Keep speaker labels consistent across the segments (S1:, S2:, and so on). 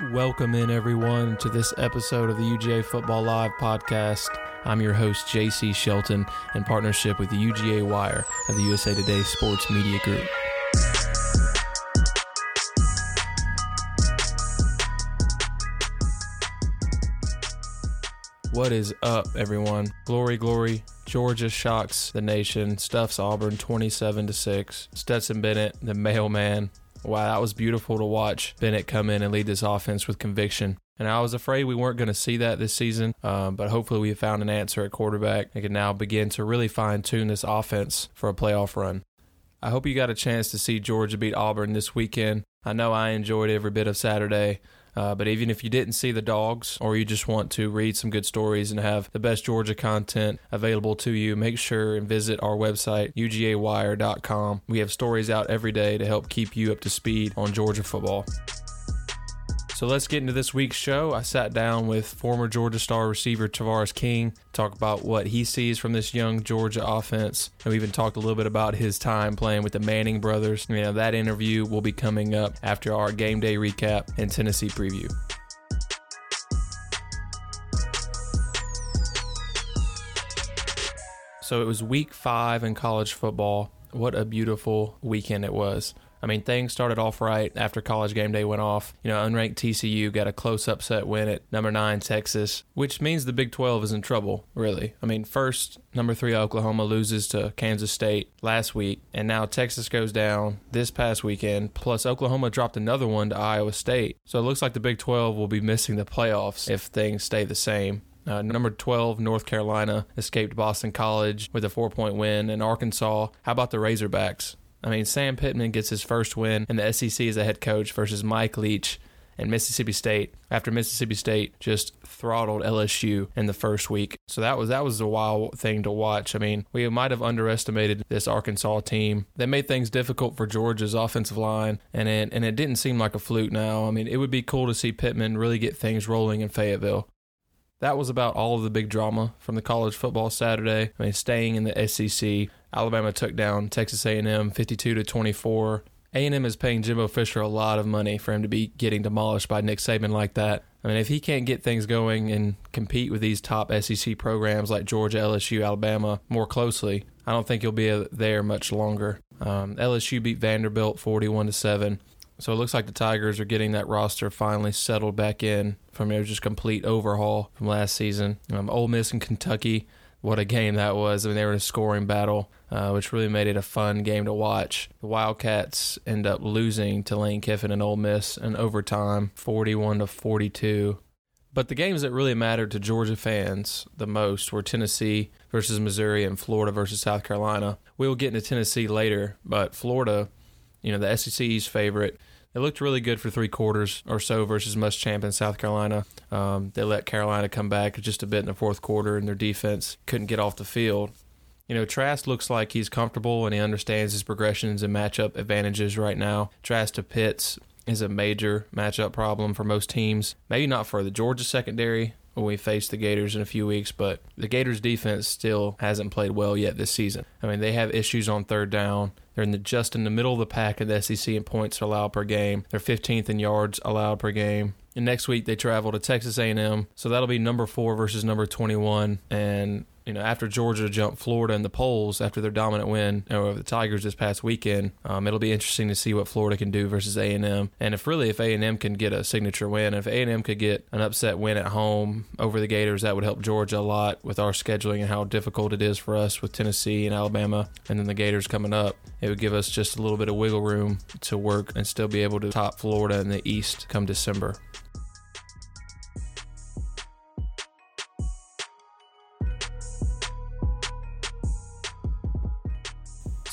S1: Welcome in, everyone, to this episode of the UGA Football Live podcast. I'm your host, JC Shelton, in partnership with the UGA Wire of the USA Today Sports Media Group. What is up, everyone? Glory, glory. Georgia shocks the nation, stuffs Auburn 27 to 6. Stetson Bennett, the mailman. Wow, that was beautiful to watch Bennett come in and lead this offense with conviction. And I was afraid we weren't going to see that this season, um, but hopefully we found an answer at quarterback and can now begin to really fine tune this offense for a playoff run. I hope you got a chance to see Georgia beat Auburn this weekend. I know I enjoyed every bit of Saturday. Uh, but even if you didn't see the dogs or you just want to read some good stories and have the best Georgia content available to you, make sure and visit our website, ugawire.com. We have stories out every day to help keep you up to speed on Georgia football. So let's get into this week's show. I sat down with former Georgia star receiver Tavarres King, talk about what he sees from this young Georgia offense. And we even talked a little bit about his time playing with the Manning brothers. You know, that interview will be coming up after our game day recap and Tennessee preview. So it was week five in college football. What a beautiful weekend it was. I mean, things started off right after college game day went off. You know, unranked TCU got a close upset win at number nine Texas, which means the Big 12 is in trouble, really. I mean, first, number three Oklahoma loses to Kansas State last week, and now Texas goes down this past weekend. Plus, Oklahoma dropped another one to Iowa State. So it looks like the Big 12 will be missing the playoffs if things stay the same. Uh, number 12, North Carolina escaped Boston College with a four point win. And Arkansas, how about the Razorbacks? I mean, Sam Pittman gets his first win in the SEC as a head coach versus Mike Leach and Mississippi State after Mississippi State just throttled LSU in the first week. So that was that was a wild thing to watch. I mean, we might have underestimated this Arkansas team. They made things difficult for Georgia's offensive line and it and it didn't seem like a fluke now. I mean, it would be cool to see Pittman really get things rolling in Fayetteville. That was about all of the big drama from the college football Saturday. I mean, staying in the SEC, Alabama took down Texas A&M 52 to 24. A&M is paying Jimbo Fisher a lot of money for him to be getting demolished by Nick Saban like that. I mean, if he can't get things going and compete with these top SEC programs like Georgia, LSU, Alabama more closely, I don't think he'll be there much longer. Um, LSU beat Vanderbilt 41 to 7. So it looks like the Tigers are getting that roster finally settled back in from their just complete overhaul from last season. Um, Ole Miss and Kentucky what a game that was. I mean, they were in a scoring battle, uh, which really made it a fun game to watch. The Wildcats end up losing to Lane Kiffin and Ole Miss in overtime, 41 to 42. But the games that really mattered to Georgia fans the most were Tennessee versus Missouri and Florida versus South Carolina. We will get into Tennessee later, but Florida, you know, the SEC's favorite, They looked really good for three quarters or so versus Muschamp in South Carolina. Um, they let Carolina come back just a bit in the fourth quarter, and their defense couldn't get off the field. You know, Trask looks like he's comfortable and he understands his progressions and matchup advantages right now. Trask to Pitts is a major matchup problem for most teams. Maybe not for the Georgia secondary when we face the Gators in a few weeks, but the Gators defense still hasn't played well yet this season. I mean, they have issues on third down. They're in the, just in the middle of the pack of the SEC in points allowed per game. They're 15th in yards allowed per game. And next week they travel to Texas A&M, so that'll be number four versus number 21. And you know, after Georgia jumped Florida in the polls after their dominant win over the Tigers this past weekend, um, it'll be interesting to see what Florida can do versus A and M, and if really if A and M can get a signature win, if A and M could get an upset win at home over the Gators, that would help Georgia a lot with our scheduling and how difficult it is for us with Tennessee and Alabama, and then the Gators coming up. It would give us just a little bit of wiggle room to work and still be able to top Florida in the East come December.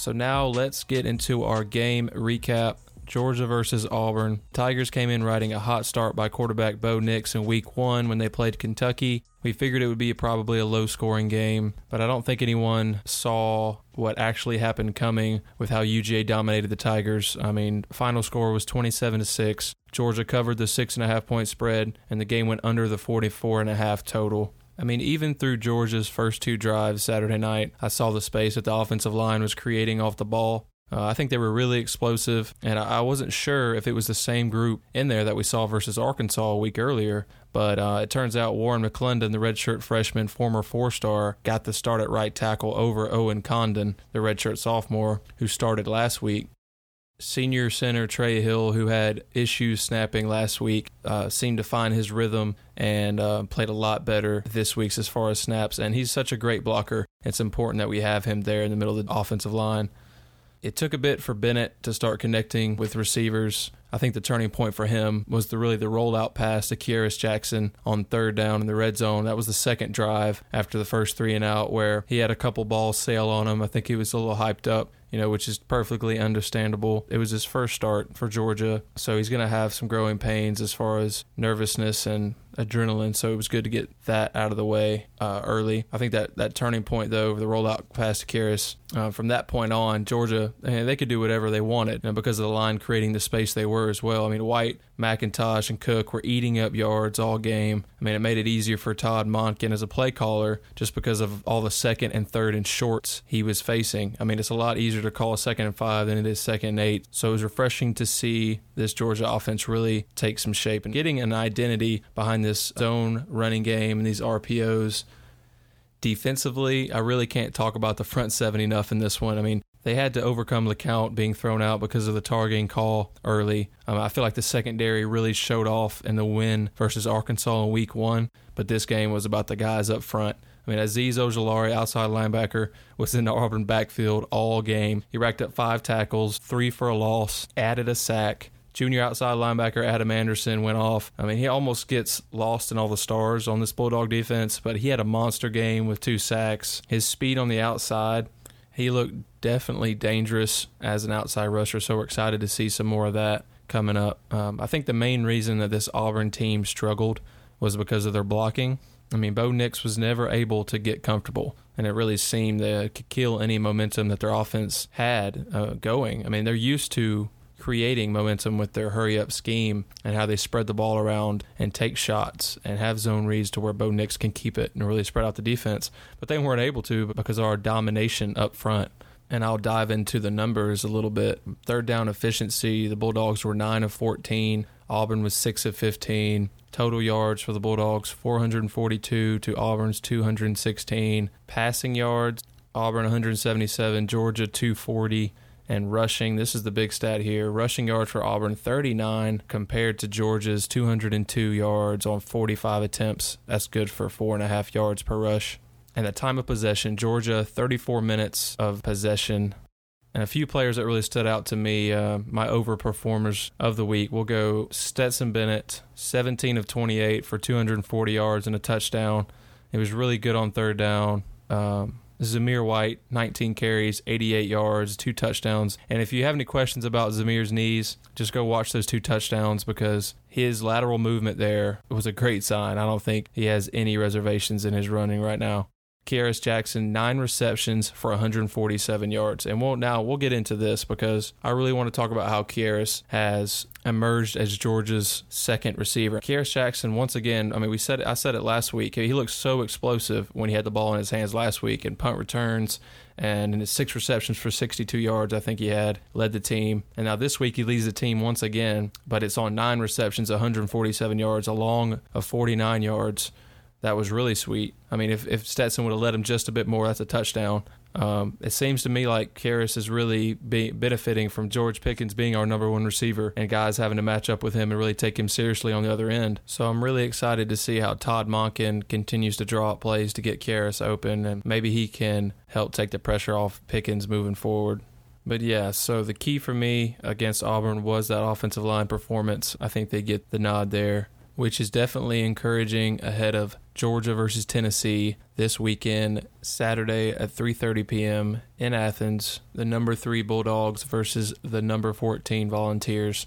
S1: So now let's get into our game recap. Georgia versus Auburn. Tigers came in riding a hot start by quarterback Bo Nix in week one when they played Kentucky. We figured it would be probably a low scoring game, but I don't think anyone saw what actually happened coming with how UGA dominated the Tigers. I mean, final score was 27 to 6. Georgia covered the six and a half point spread, and the game went under the 44 and a half total. I mean, even through Georgia's first two drives Saturday night, I saw the space that the offensive line was creating off the ball. Uh, I think they were really explosive, and I, I wasn't sure if it was the same group in there that we saw versus Arkansas a week earlier. But uh, it turns out Warren McClendon, the redshirt freshman, former four star, got the start at right tackle over Owen Condon, the redshirt sophomore, who started last week. Senior center Trey Hill, who had issues snapping last week, uh, seemed to find his rhythm and uh, played a lot better this week as far as snaps. And he's such a great blocker. It's important that we have him there in the middle of the offensive line. It took a bit for Bennett to start connecting with receivers. I think the turning point for him was the really the rollout pass to Kearis Jackson on third down in the red zone. That was the second drive after the first three and out where he had a couple balls sail on him. I think he was a little hyped up you know, which is perfectly understandable. It was his first start for Georgia, so he's going to have some growing pains as far as nervousness and adrenaline. So it was good to get that out of the way uh, early. I think that that turning point though, the rollout pass to Kearis, uh, from that point on, Georgia they could do whatever they wanted, and because of the line creating the space they were as well. I mean, White, McIntosh, and Cook were eating up yards all game. I mean, it made it easier for Todd Monken as a play caller just because of all the second and third and shorts he was facing. I mean, it's a lot easier to call a second and five than it is second and eight. So it was refreshing to see this Georgia offense really take some shape and getting an identity behind this zone running game and these RPOs. Defensively, I really can't talk about the front seven enough in this one. I mean, they had to overcome LeCounte being thrown out because of the targeting call early. Um, I feel like the secondary really showed off in the win versus Arkansas in week one, but this game was about the guys up front. I mean, Azeez Ojulari, outside linebacker, was in the Auburn backfield all game. He racked up five tackles, three for a loss, added a sack. Junior outside linebacker Adam Anderson went off. I mean, he almost gets lost in all the stars on this Bulldog defense, but he had a monster game with two sacks. His speed on the outside, he looked definitely dangerous as an outside rusher, so we're excited to see some more of that coming up. Um, I think the main reason that this Auburn team struggled was because of their blocking. I mean, Bo Nix was never able to get comfortable, and it really seemed to kill any momentum that their offense had uh, going. I mean, they're used to creating momentum with their hurry up scheme and how they spread the ball around and take shots and have zone reads to where Bo Nix can keep it and really spread out the defense. But they weren't able to because of our domination up front. And I'll dive into the numbers a little bit. Third down efficiency, the Bulldogs were 9 of 14. Auburn was 6 of 15. Total yards for the Bulldogs 442 to Auburn's 216. Passing yards Auburn 177, Georgia 240. And rushing, this is the big stat here. Rushing yards for Auburn 39 compared to Georgia's 202 yards on 45 attempts. That's good for four and a half yards per rush. And the time of possession, Georgia 34 minutes of possession and a few players that really stood out to me, uh, my overperformers of the week. We'll go Stetson Bennett, 17 of 28 for 240 yards and a touchdown. It was really good on third down. Um, Zamir White, 19 carries, 88 yards, two touchdowns. And if you have any questions about Zamir's knees, just go watch those two touchdowns because his lateral movement there was a great sign. I don't think he has any reservations in his running right now. Kearis Jackson, nine receptions for 147 yards. And we'll now we'll get into this because I really want to talk about how Kearis has emerged as Georgia's second receiver. Kearis Jackson, once again, I mean, we said I said it last week. He looked so explosive when he had the ball in his hands last week and punt returns and in his six receptions for 62 yards, I think he had led the team. And now this week he leads the team once again, but it's on nine receptions, 147 yards, along of 49 yards that was really sweet. I mean, if, if Stetson would have let him just a bit more, that's a touchdown. Um, it seems to me like Kearis is really be benefiting from George Pickens being our number one receiver and guys having to match up with him and really take him seriously on the other end. So I'm really excited to see how Todd Monken continues to draw up plays to get Kearis open and maybe he can help take the pressure off Pickens moving forward. But yeah, so the key for me against Auburn was that offensive line performance. I think they get the nod there which is definitely encouraging ahead of Georgia versus Tennessee this weekend, Saturday at 3:30 p.m. in Athens. The number 3 Bulldogs versus the number 14 Volunteers.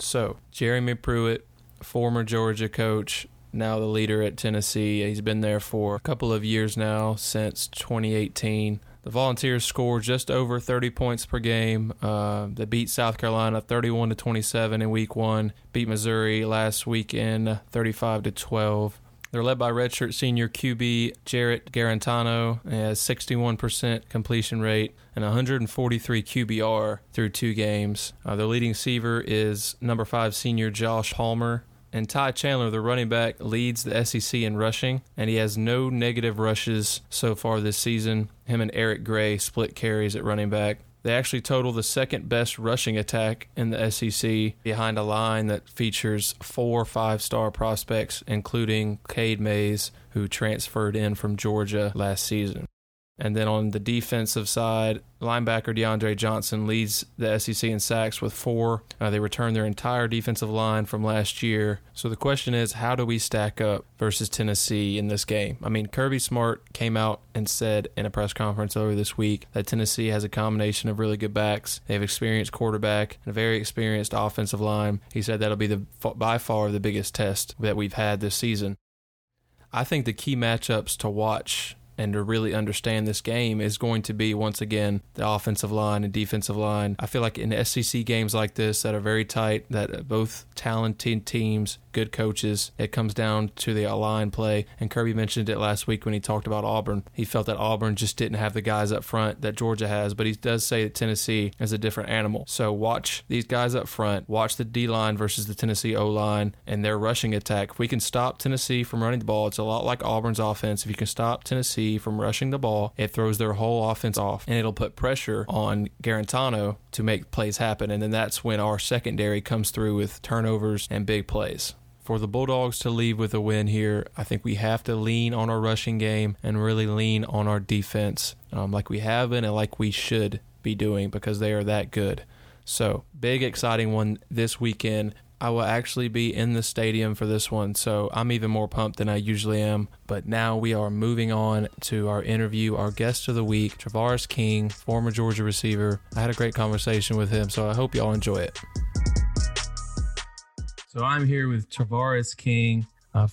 S1: So, Jeremy Pruitt, former Georgia coach, now the leader at Tennessee. He's been there for a couple of years now since 2018. The Volunteers scored just over 30 points per game. Uh, they beat South Carolina 31 to 27 in Week One. Beat Missouri last weekend 35 to 12. They're led by redshirt senior QB Jarrett Guarantano, has 61% completion rate and 143 QBR through two games. Uh, their leading receiver is number five senior Josh Palmer. And Ty Chandler, the running back, leads the SEC in rushing, and he has no negative rushes so far this season. Him and Eric Gray split carries at running back. They actually total the second best rushing attack in the SEC behind a line that features four five star prospects, including Cade Mays, who transferred in from Georgia last season. And then on the defensive side, linebacker DeAndre Johnson leads the SEC in sacks with four. Uh, they returned their entire defensive line from last year. So the question is, how do we stack up versus Tennessee in this game? I mean, Kirby Smart came out and said in a press conference earlier this week that Tennessee has a combination of really good backs. They have experienced quarterback and a very experienced offensive line. He said that'll be the by far the biggest test that we've had this season. I think the key matchups to watch and to really understand this game is going to be once again the offensive line and defensive line. I feel like in SEC games like this that are very tight, that both talented teams, good coaches, it comes down to the line play. And Kirby mentioned it last week when he talked about Auburn. He felt that Auburn just didn't have the guys up front that Georgia has, but he does say that Tennessee is a different animal. So watch these guys up front, watch the D line versus the Tennessee O line and their rushing attack. If we can stop Tennessee from running the ball, it's a lot like Auburn's offense. If you can stop Tennessee from rushing the ball, it throws their whole offense off and it'll put pressure on Guarantano to make plays happen. And then that's when our secondary comes through with turnovers and big plays. For the Bulldogs to leave with a win here, I think we have to lean on our rushing game and really lean on our defense um, like we have been and like we should be doing because they are that good. So, big, exciting one this weekend. I will actually be in the stadium for this one, so I'm even more pumped than I usually am. But now we are moving on to our interview, our guest of the week, Travaris King, former Georgia receiver. I had a great conversation with him, so I hope y'all enjoy it. So I'm here with Travaris King,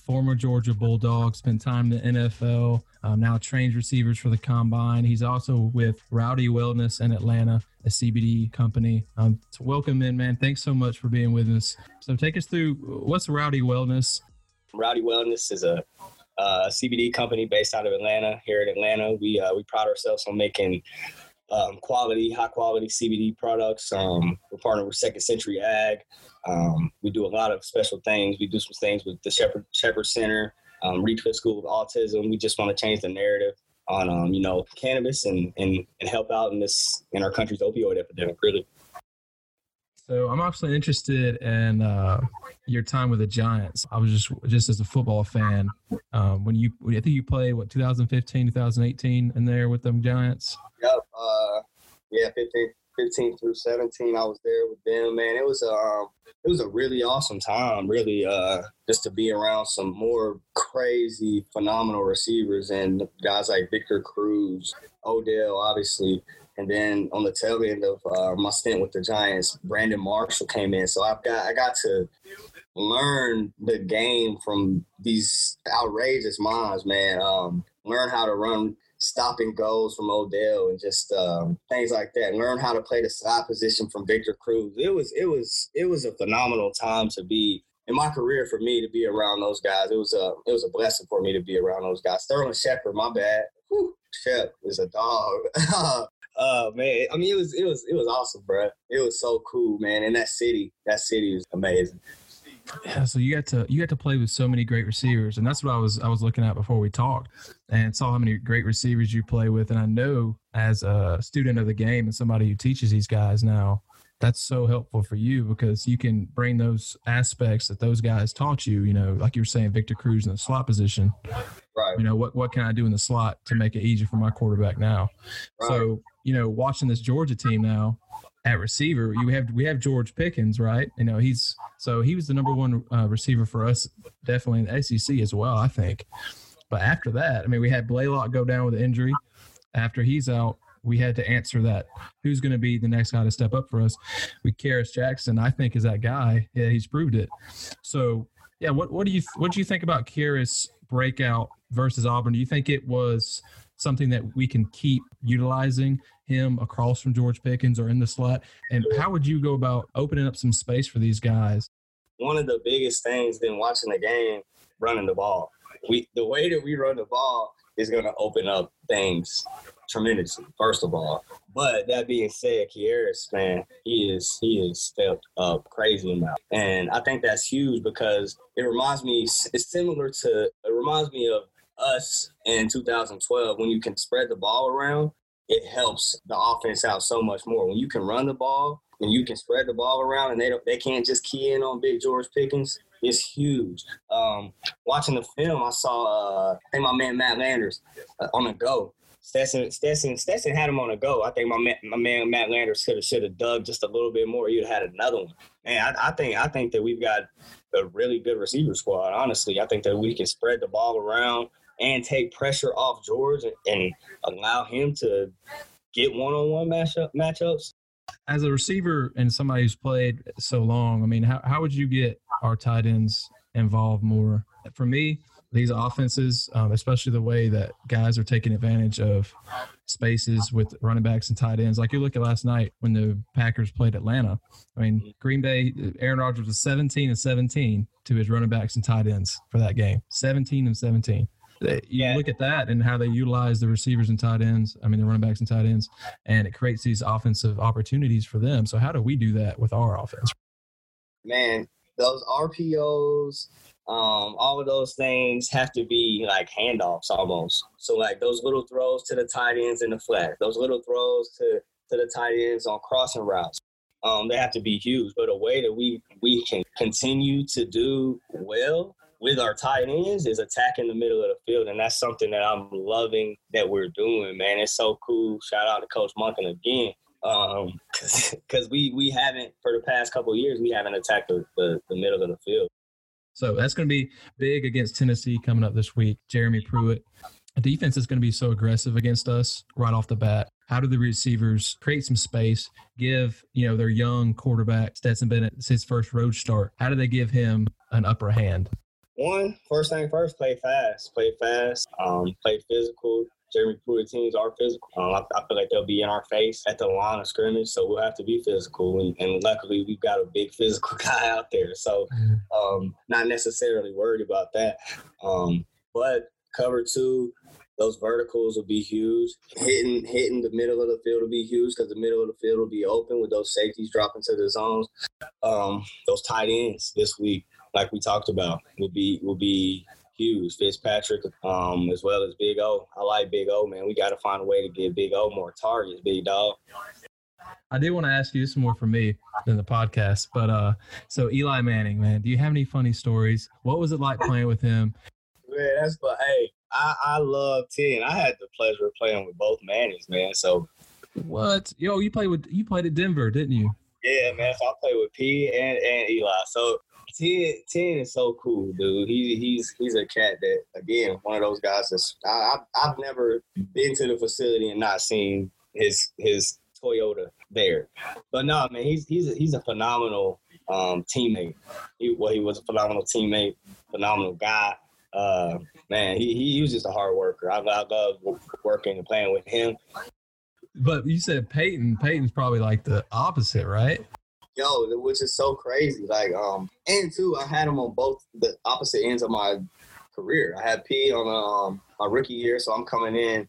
S1: former Georgia Bulldog, spent time in the NFL, um, now trains receivers for the combine. He's also with Rowdy Wellness in Atlanta a CBD company. Um, so welcome in, man. Thanks so much for being with us. So take us through what's Rowdy Wellness.
S2: Rowdy Wellness is a uh, CBD company based out of Atlanta. Here in Atlanta, we uh, we pride ourselves on making um, quality, high quality CBD products. Um, we're partnered with Second Century Ag. Um, we do a lot of special things. We do some things with the Shepherd Shepherd Center, um, Reedcliff School of Autism. We just want to change the narrative on um, you know cannabis and, and and help out in this in our country's opioid epidemic really
S1: so i'm actually interested in uh, your time with the giants. I was just just as a football fan um, when you i think you played what 2015 2018 in there with them giants?
S2: Yep uh, yeah 15 15 through 17 i was there with them man. It was um it was a really awesome time really uh just to be around some more crazy phenomenal receivers and guys like victor cruz odell obviously and then on the tail end of uh, my stint with the giants brandon marshall came in so i've got i got to learn the game from these outrageous minds man um learn how to run stopping goals from Odell and just um, things like that. Learn how to play the side position from Victor Cruz. It was it was it was a phenomenal time to be in my career for me to be around those guys. It was a it was a blessing for me to be around those guys. Sterling Shepard, my bad. Whew, Shep is a dog. uh man, I mean it was it was it was awesome, bro. It was so cool, man. And that city, that city is amazing.
S1: Yeah, so you got to you got to play with so many great receivers, and that's what I was I was looking at before we talked, and saw how many great receivers you play with, and I know as a student of the game and somebody who teaches these guys now, that's so helpful for you because you can bring those aspects that those guys taught you. You know, like you were saying, Victor Cruz in the slot position.
S2: Right.
S1: You know what what can I do in the slot to make it easier for my quarterback now? Right. So you know, watching this Georgia team now, at receiver, you have we have George Pickens, right? You know, he's so he was the number one uh, receiver for us, definitely in the SEC as well, I think. But after that, I mean, we had Blaylock go down with an injury. After he's out, we had to answer that. Who's going to be the next guy to step up for us? We Kearis Jackson, I think, is that guy. Yeah, he's proved it. So, yeah, what what do you what do you think about Kearis breakout versus Auburn? Do you think it was something that we can keep utilizing him across from George Pickens or in the slot? And how would you go about opening up some space for these guys?
S2: One of the biggest things in watching the game, running the ball. we the way that we run the ball is going to open up things tremendously. First of all, but that being said, Kearis, man, he is he is stepped up crazy amount, and I think that's huge because it reminds me. It's similar to it reminds me of us in 2012 when you can spread the ball around. It helps the offense out so much more when you can run the ball and you can spread the ball around, and they they can't just key in on Big George Pickens It's huge. Um, watching the film, I saw uh, I think my man Matt Landers uh, on the go. Stetson, Stetson, Stetson had him on a go. I think my man, my man Matt Landers could have should have dug just a little bit more. You'd have had another one. Man, I, I think I think that we've got a really good receiver squad. Honestly, I think that we can spread the ball around and take pressure off George and, allow him to get one on one matchup matchups
S1: as a receiver and somebody who's played so long, I mean, how, how would you get our tight ends involved more? For me, these offenses, um, especially the way that guys are taking advantage of spaces with running backs and tight ends. Like you look at last night when the Packers played Atlanta. I mean, Green Bay, Aaron Rodgers was 17 and 17 to his running backs and tight ends for that game. 17 and 17 you yeah. look at that and how they utilize the receivers and tight ends. I mean, the running backs and tight ends, and it creates these offensive opportunities for them. So, how do we do that with our offense?
S2: Man, those RPOs, um, all of those things have to be like handoffs almost. So, like those little throws to the tight ends in the flat, those little throws to to the tight ends on crossing routes. Um, they have to be huge. But a way that we we can continue to do well with our tight ends is attacking the middle of the field, and that's something that I'm loving that we're doing, man. It's so cool. Shout out to Coach Monken again, um, because we we haven't for the past couple years we haven't attacked the, the, the middle of the field.
S1: So that's going to be big against Tennessee coming up this week. Jeremy Pruitt. The defense is going to be so aggressive against us right off the bat. How do the receivers create some space, give, you know, their young quarterback, Stetson Bennett, his first road start? How do they give him an upper hand?
S2: One, first thing first, play fast. Play fast. Um, play physical. Jeremy Pruitt teams are physical. Um, I, I, feel like they'll be in our face at the line of scrimmage, so we'll have to be physical. And, and luckily, we've got a big physical guy out there, so mm-hmm. um, not necessarily worried about that. Um, but cover two, those verticals will be huge. Hitting hitting the middle of the field will be huge because the middle of the field will be open with those safeties dropping to the zones. Um, those tight ends this week like we talked about, will be will be huge. Fitzpatrick, um, as well as Big O. I like Big O, man. We got to find a way to get Big O more targets, Big Dog.
S1: I did want to ask you some more for me than the podcast, but uh, so Eli Manning, man, do you have any funny stories? What was it like playing with him?
S2: Man, that's but hey, I I love ten. I had the pleasure of playing with both Mannings, man. So
S1: what? Yo, you played with you played at Denver, didn't you?
S2: Yeah, man. So I played with P and and Eli. So Ten, Ten is so cool, dude. He he's he's a cat that again one of those guys that's I, I've, I've never been to the facility and not seen his his Toyota there. But no, man, he's he's a, he's a phenomenal um, teammate. He, well, he was a phenomenal teammate, phenomenal guy. Uh, man, he, he was just a hard worker. I, I love working and playing with him.
S1: But you said Peyton. Peyton's probably like the opposite, right?
S2: Yo, which is so crazy. Like, um, and two, I had him on both the opposite ends of my career. I had P on um, my rookie year, so I'm coming in,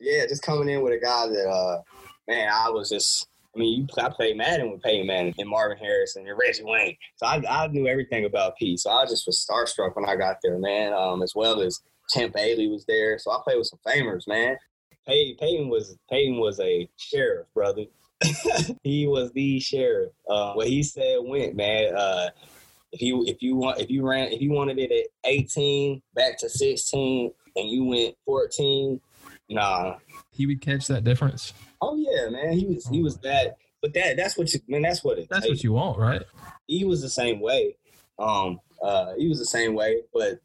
S2: yeah, just coming in with a guy that, uh, man, I was just. I mean, you, I played Madden with Peyton Manning and Marvin Harrison and Reggie Wayne, so I, I knew everything about P. So I just was starstruck when I got there, man. Um, as well as Champ Bailey was there, so I played with some famers, man. Peyton, Peyton was Peyton was a sheriff, brother. he was the sheriff. Uh, what he said went, man. Uh, if you if you want if you ran if you wanted it at 18 back to 16 and you went 14, nah.
S1: He would catch that difference.
S2: Oh yeah, man. He was he was that. But that that's what you man. That's what it.
S1: That's takes. what you want, right?
S2: He was the same way. Um, uh, he was the same way, but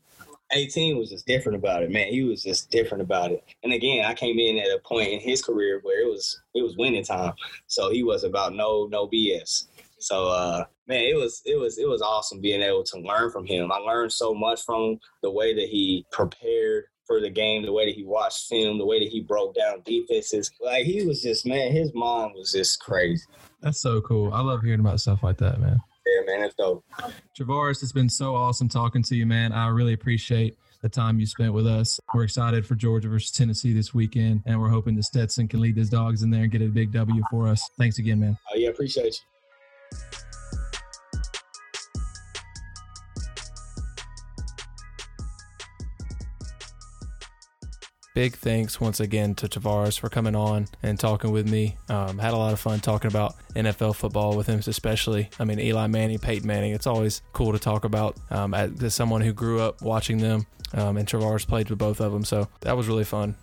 S2: 18 was just different about it, man. He was just different about it. And again, I came in at a point in his career where it was it was winning time. So he was about no no BS. So uh man, it was it was it was awesome being able to learn from him. I learned so much from the way that he prepared for the game, the way that he watched film, the way that he broke down defenses. Like he was just man, his mom was just crazy.
S1: That's so cool. I love hearing about stuff like that, man.
S2: Man. It's dope.
S3: Travaris, it's been so awesome talking to you, man. I really appreciate the time you spent with us. We're excited for Georgia versus Tennessee this weekend, and we're hoping that Stetson can lead his dogs in there and get a big W for us. Thanks again, man.
S2: Uh, yeah, appreciate you.
S1: Big thanks once again to Tavarres for coming on and talking with me. Um, had a lot of fun talking about NFL football with him, especially. I mean, Eli Manning, Peyton Manning. It's always cool to talk about um, as someone who grew up watching them. Um, and Tavarres played with both of them, so that was really fun.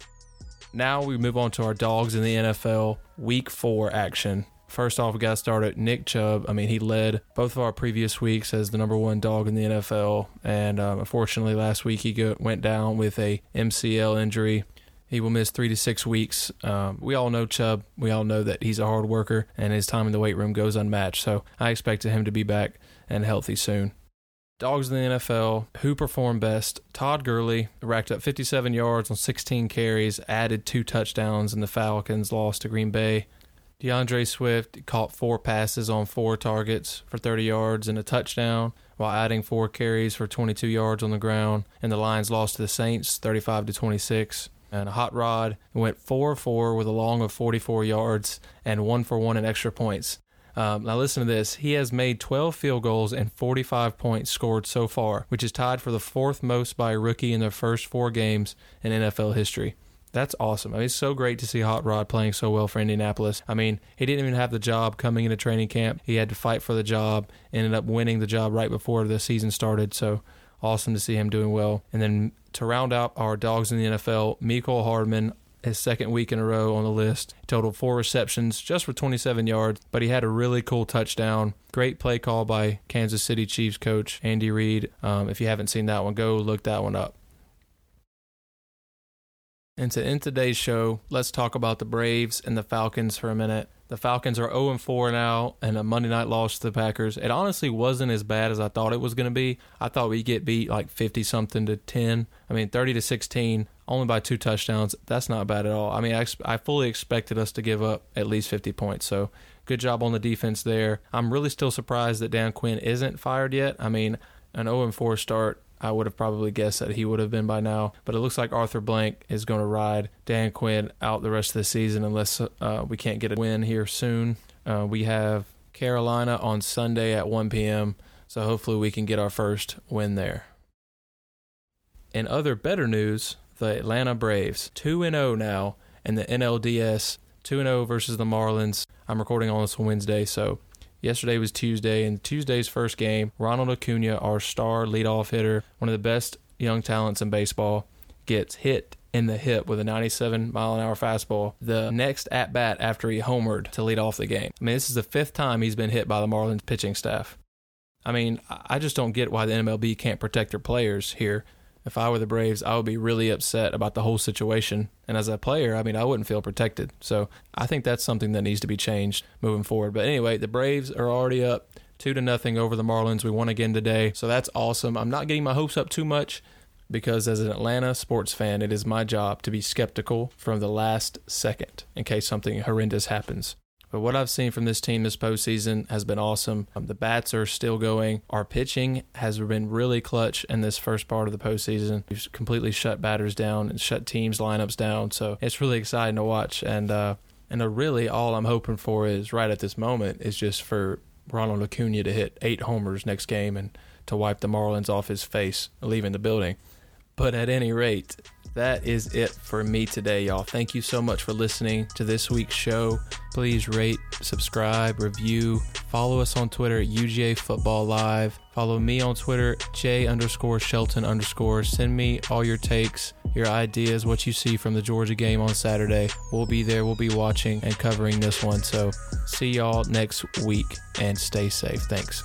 S1: Now we move on to our dogs in the NFL Week Four action. First off, we got to start at Nick Chubb. I mean, he led both of our previous weeks as the number one dog in the NFL, and um, unfortunately, last week he went down with a MCL injury. He will miss three to six weeks. Um, we all know Chubb. We all know that he's a hard worker, and his time in the weight room goes unmatched. So I expected him to be back and healthy soon. Dogs in the NFL, who performed best? Todd Gurley racked up 57 yards on 16 carries, added two touchdowns, and the Falcons lost to Green Bay. D'Andre Swift caught four passes on four targets for 30 yards and a touchdown, while adding four carries for 22 yards on the ground. And the Lions lost to the Saints 35 to 26. And a hot rod went 4 4 with a long of 44 yards and 1 for 1 in extra points. Um, now, listen to this. He has made 12 field goals and 45 points scored so far, which is tied for the fourth most by a rookie in their first four games in NFL history. That's awesome. I mean, it's so great to see Hot Rod playing so well for Indianapolis. I mean, he didn't even have the job coming into training camp. He had to fight for the job, ended up winning the job right before the season started. So awesome to see him doing well. And then to round out our dogs in the NFL, Mecole Hardman, his second week in a row on the list. Totaled four receptions just for 27 yards, but he had a really cool touchdown. Great play call by Kansas City Chiefs coach Andy Reid. Um, if you haven't seen that one, go look that one up. And to end today's show, let's talk about the Braves and the Falcons for a minute. The Falcons are 0 4 now and a Monday night loss to the Packers. It honestly wasn't as bad as I thought it was going to be. I thought we'd get beat like 50 something to 10. I mean, 30 to 16, only by two touchdowns. That's not bad at all. I mean, I, I fully expected us to give up at least 50 points. So good job on the defense there. I'm really still surprised that Dan Quinn isn't fired yet. I mean, an 0 4 start I would have probably guessed that he would have been by now. But it looks like Arthur Blank is going to ride Dan Quinn out the rest of the season unless uh, we can't get a win here soon. Uh, we have Carolina on Sunday at 1 p.m. So hopefully we can get our first win there. In other better news, the Atlanta Braves 2 0 now in the NLDS 2 0 versus the Marlins. I'm recording on this on Wednesday, so Yesterday was Tuesday, and Tuesday's first game, Ronald Acuna, our star leadoff hitter, one of the best young talents in baseball, gets hit in the hip with a 97 mile an hour fastball. The next at bat after he homered to lead off the game. I mean, this is the fifth time he's been hit by the Marlins pitching staff. I mean, I just don't get why the MLB can't protect their players here if I were the Braves, I would be really upset about the whole situation. And as a player, I mean, I wouldn't feel protected. So I think that's something that needs to be changed moving forward. But anyway, the Braves are already up two to nothing over the Marlins. We won again today. So that's awesome. I'm not getting my hopes up too much because as an Atlanta sports fan, it is my job to be skeptical from the last second in case something horrendous happens. But what I've seen from this team this postseason has been awesome. Um, the bats are still going. Our pitching has been really clutch in this first part of the postseason. We've completely shut batters down and shut teams' lineups down. So it's really exciting to watch. And uh, and really, all I'm hoping for is right at this moment is just for Ronald Acuna to hit eight homers next game and to wipe the Marlins off his face leaving the building. But at any rate, that is it for me today, y'all. Thank you so much for listening to this week's show. Please rate, subscribe, review. Follow us on Twitter at UGA Football Live. Follow me on Twitter, J underscore Shelton underscore. Send me all your takes, your ideas, what you see from the Georgia game on Saturday. We'll be there. We'll be watching and covering this one. So see y'all next week and stay safe. Thanks.